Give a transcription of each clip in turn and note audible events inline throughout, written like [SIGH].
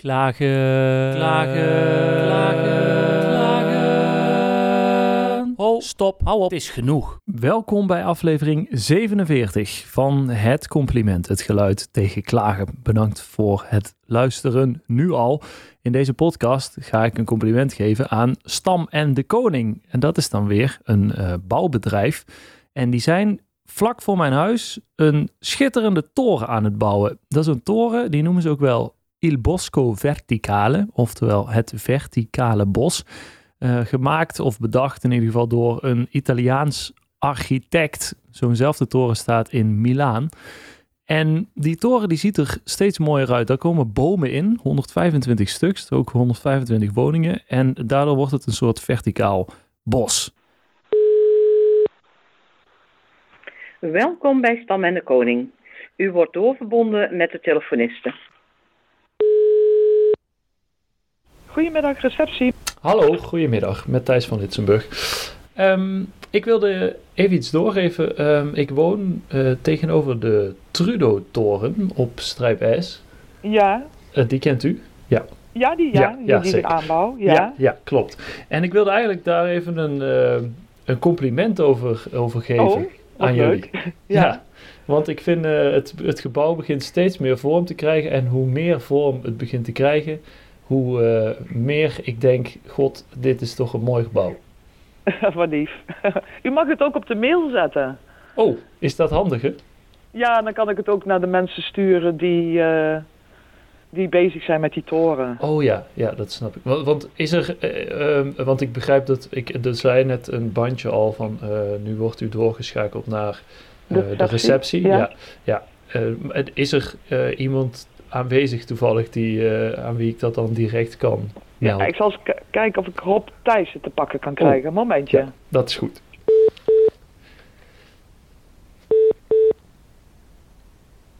Klagen, klagen, klagen, klagen. Stop, hou op, het is genoeg. Welkom bij aflevering 47 van Het Compliment, het geluid tegen klagen. Bedankt voor het luisteren nu al. In deze podcast ga ik een compliment geven aan Stam en de Koning. En dat is dan weer een uh, bouwbedrijf. En die zijn vlak voor mijn huis een schitterende toren aan het bouwen. Dat is een toren, die noemen ze ook wel Il Bosco Verticale, oftewel het verticale bos. Uh, gemaakt of bedacht in ieder geval door een Italiaans architect. Zo'nzelfde toren staat in Milaan. En die toren die ziet er steeds mooier uit. Daar komen bomen in, 125 stuks, ook 125 woningen. En daardoor wordt het een soort verticaal bos. Welkom bij Stam en de Koning. U wordt doorverbonden met de telefoniste. Goedemiddag, receptie. Hallo, goedemiddag, met Thijs van Litsenburg. Um, ik wilde even iets doorgeven. Um, ik woon uh, tegenover de Trudeau-toren op Strijp S. Ja. Uh, die kent u? Ja. Ja, die, ja, ja, die, ja, die aanbouw. Ja. ja. Ja, klopt. En ik wilde eigenlijk daar even een, uh, een compliment over, over geven oh, aan leuk. [LAUGHS] jullie. ja. Want ik vind het, het gebouw begint steeds meer vorm te krijgen. En hoe meer vorm het begint te krijgen, hoe uh, meer ik denk, god, dit is toch een mooi gebouw. [LAUGHS] Wat lief. [LAUGHS] U mag het ook op de mail zetten. Oh, is dat handiger? Ja, dan kan ik het ook naar de mensen sturen die, uh, die bezig zijn met die toren. Oh ja, ja, dat snap ik. Want, want is er, uh, uh, want ik begrijp dat, ik, er zei net een bandje al van, nu wordt u doorgeschakeld naar de receptie. de receptie. Ja. ja, ja. is er iemand aanwezig toevallig die, uh, aan wie ik dat dan direct kan melden. Ja, ik zal eens kijken of ik Rob Thijssen te pakken kan krijgen. Oh, Momentje. Ja, dat is goed.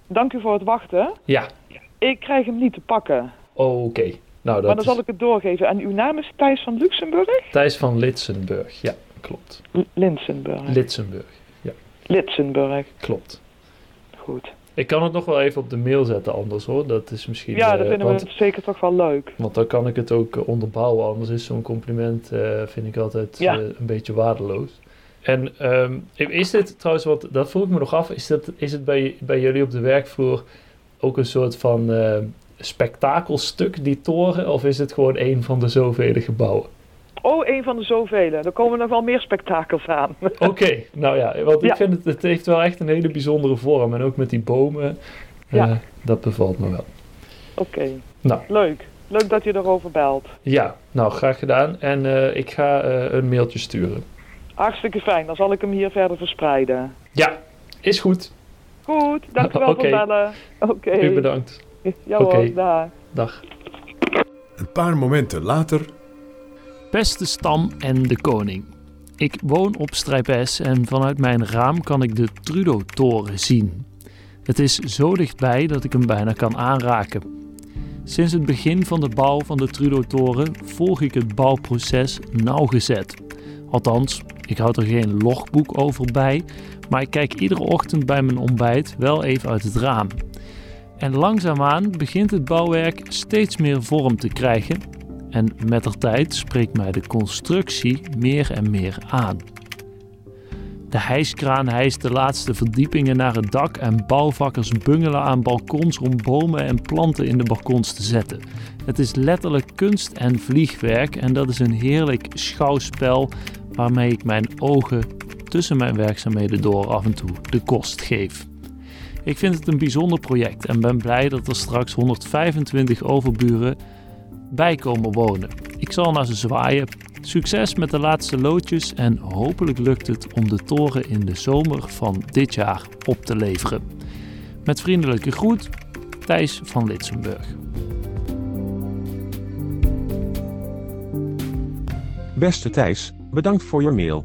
Dank u voor het wachten. Ja. Ik krijg hem niet te pakken. Oh, Oké. Okay. Nou, dat maar dan is... zal ik het doorgeven. En uw naam is Thijs van Luxemburg? Thijs van Litsenburg, ja, klopt. L Linsenburg. Litsenburg, ja. Litsenburg. Klopt. Goed. Ik kan het nog wel even op de mail zetten anders hoor. Dat is misschien... Ja, dat uh, vinden want, we zeker toch wel leuk. Want dan kan ik het ook uh, onderbouwen. Anders is zo'n compliment, uh, vind ik altijd ja. een beetje waardeloos. En um, is dit trouwens, wat, dat vroeg ik me nog af. Is, dat, is het bij, bij jullie op de werkvloer ook een soort van spektakelstuk, die toren? Of is het gewoon een van de zoveel gebouwen? Oh, een van de zoveel. Er komen nog wel meer spektakels aan. Oké, okay, nou ja, want ja. ik vind het, het heeft wel echt een hele bijzondere vorm. En ook met die bomen, ja. uh, dat bevalt me wel. Oké, okay. nou. leuk. Leuk dat je erover belt. Ja, nou graag gedaan. En uh, ik ga uh, een mailtje sturen. Hartstikke fijn, dan zal ik hem hier verder verspreiden. Ja, is goed. Goed, dankjewel okay. voor [LAUGHS] bellen. Oké. Okay. U bedankt. Ja hoor, okay. dag. Dag. Een paar momenten later Beste Stam en de Koning. Ik woon op Strijp S en vanuit mijn raam kan ik de Trudeau-toren zien. Het is zo dichtbij dat ik hem bijna kan aanraken. Sinds het begin van de bouw van de Trudeau-toren volg ik het bouwproces nauwgezet. Althans, ik houd er geen logboek over bij, maar ik kijk iedere ochtend bij mijn ontbijt wel even uit het raam. En langzaamaan begint het bouwwerk steeds meer vorm te krijgen en met de tijd spreekt mij de constructie meer en meer aan. De hijskraan hijst de laatste verdiepingen naar het dak en bouwvakkers bungelen aan balkons om bomen en planten in de balkons te zetten. Het is letterlijk kunst en vliegwerk en dat is een heerlijk schouwspel waarmee ik mijn ogen tussen mijn werkzaamheden door af en toe de kost geef. Ik vind het een bijzonder project en ben blij dat er straks 125 overburen bij komen wonen. Ik zal naar ze zwaaien. Succes met de laatste loodjes en hopelijk lukt het om de toren in de zomer van dit jaar op te leveren. Met vriendelijke groet, Thijs van Litsenburg. Beste Thijs, bedankt voor je mail.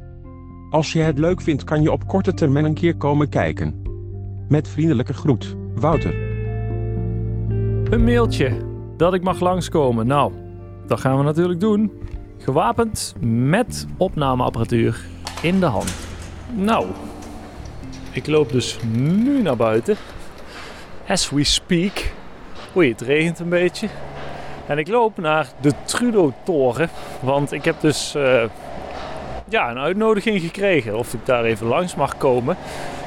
Als je het leuk vindt kan je op korte termijn een keer komen kijken. Met vriendelijke groet, Wouter. Een mailtje dat ik mag langskomen. Nou, dat gaan we natuurlijk doen. Gewapend met opnameapparatuur in de hand. Nou, ik loop dus nu naar buiten. As we speak. Oei, het regent een beetje. En ik loop naar de Trudeau-toren, want ik heb dus eh, ja, een uitnodiging gekregen of ik daar even langs mag komen.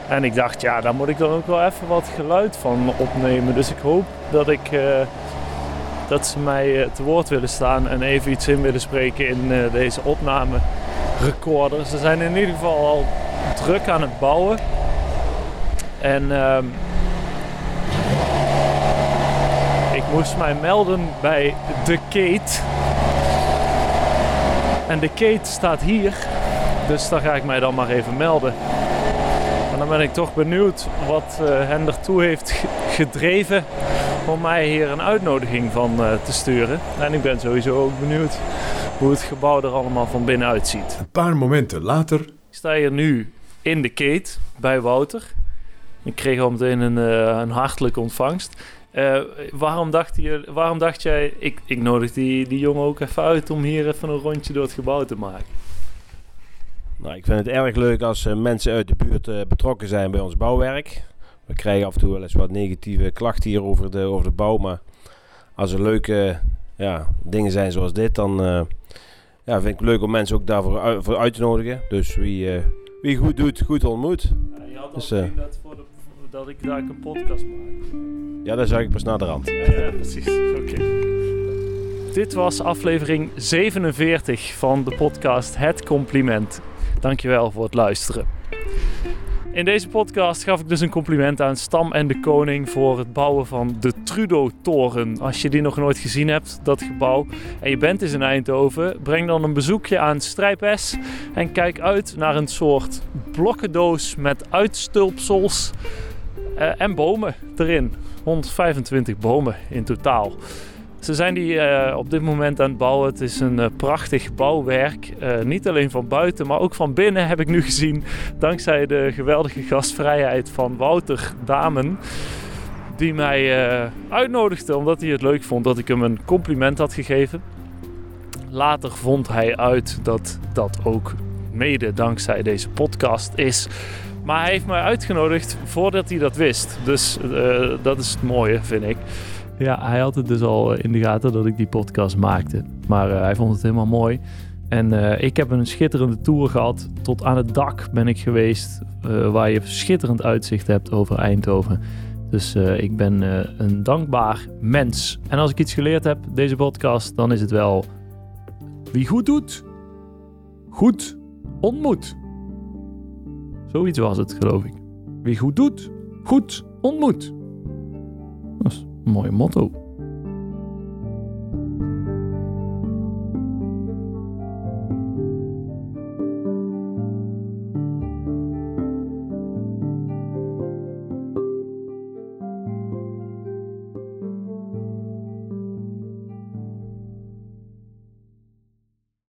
En ik dacht, ja, daar moet ik dan ook wel even wat geluid van opnemen. Dus ik hoop dat, ik, eh, dat ze mij eh, te woord willen staan en even iets in willen spreken in eh, deze opname recorder. Ze zijn in ieder geval al druk aan het bouwen. En ehm, ik moest mij melden bij de Kate. En de Kate staat hier. Dus daar ga ik mij dan maar even melden. En dan ben ik toch benieuwd wat eh, hen ertoe heeft ge- gedreven om mij hier een uitnodiging van eh, te sturen. En ik ben sowieso ook benieuwd hoe het gebouw er allemaal van binnen uitziet. Een paar momenten later. Ik sta hier nu in de Kate bij Wouter. Ik kreeg al meteen een, eh, een hartelijke ontvangst. Eh, waarom, dacht je, waarom dacht jij, ik, ik nodig die, die jongen ook even uit om hier even een rondje door het gebouw te maken? Nou, ik vind het erg leuk als eh, mensen uit de buurt eh, betrokken zijn bij ons bouwwerk. We krijgen af en toe wel eens wat negatieve klachten hier over de, over de bouw. Maar als er leuke ja, dingen zijn zoals dit, dan eh, ja, vind ik het leuk om mensen ook daarvoor uit, voor uit te nodigen. Dus wie, eh, wie goed doet, goed ontmoet. je had al Dus, eh, dat, voor de, dat ik daar een podcast maak. Ja, dat zag ik pas naar de rand. Ja, precies. Oké. Dit was aflevering 47 van de podcast Het Compliment. Dankjewel voor het luisteren. In deze podcast gaf ik dus een compliment aan Stam en de Koning voor het bouwen van de Trudeau-toren. Als je die nog nooit gezien hebt, dat gebouw, en je bent eens in Eindhoven, breng dan een bezoekje aan Strijp S en kijk uit naar een soort blokkendoos met uitstulpsels eh, en bomen erin. 125 bomen in totaal. Ze zijn die eh, op dit moment aan het bouwen. Het is een eh, prachtig bouwwerk. Eh, niet alleen van buiten, maar ook van binnen heb ik nu gezien. Dankzij de geweldige gastvrijheid van Wouter Damen. Die mij uitnodigde omdat hij het leuk vond dat ik hem een compliment had gegeven. Later vond hij uit dat dat ook mede dankzij deze podcast is. Maar hij heeft mij uitgenodigd voordat hij dat wist. Dus dat is het mooie, vind ik. Ja, hij had het dus al in de gaten dat ik die podcast maakte. Maar eh, hij vond het helemaal mooi. En eh, ik heb een schitterende tour gehad. Tot aan het dak ben ik geweest. eh, waar je schitterend uitzicht hebt over Eindhoven. Dus ik ben een dankbaar mens. En als ik iets geleerd heb, deze podcast, dan is het wel... Wie goed doet, goed ontmoet. Zoiets was het, geloof ik. Wie goed doet, goed ontmoet. Mooi motto.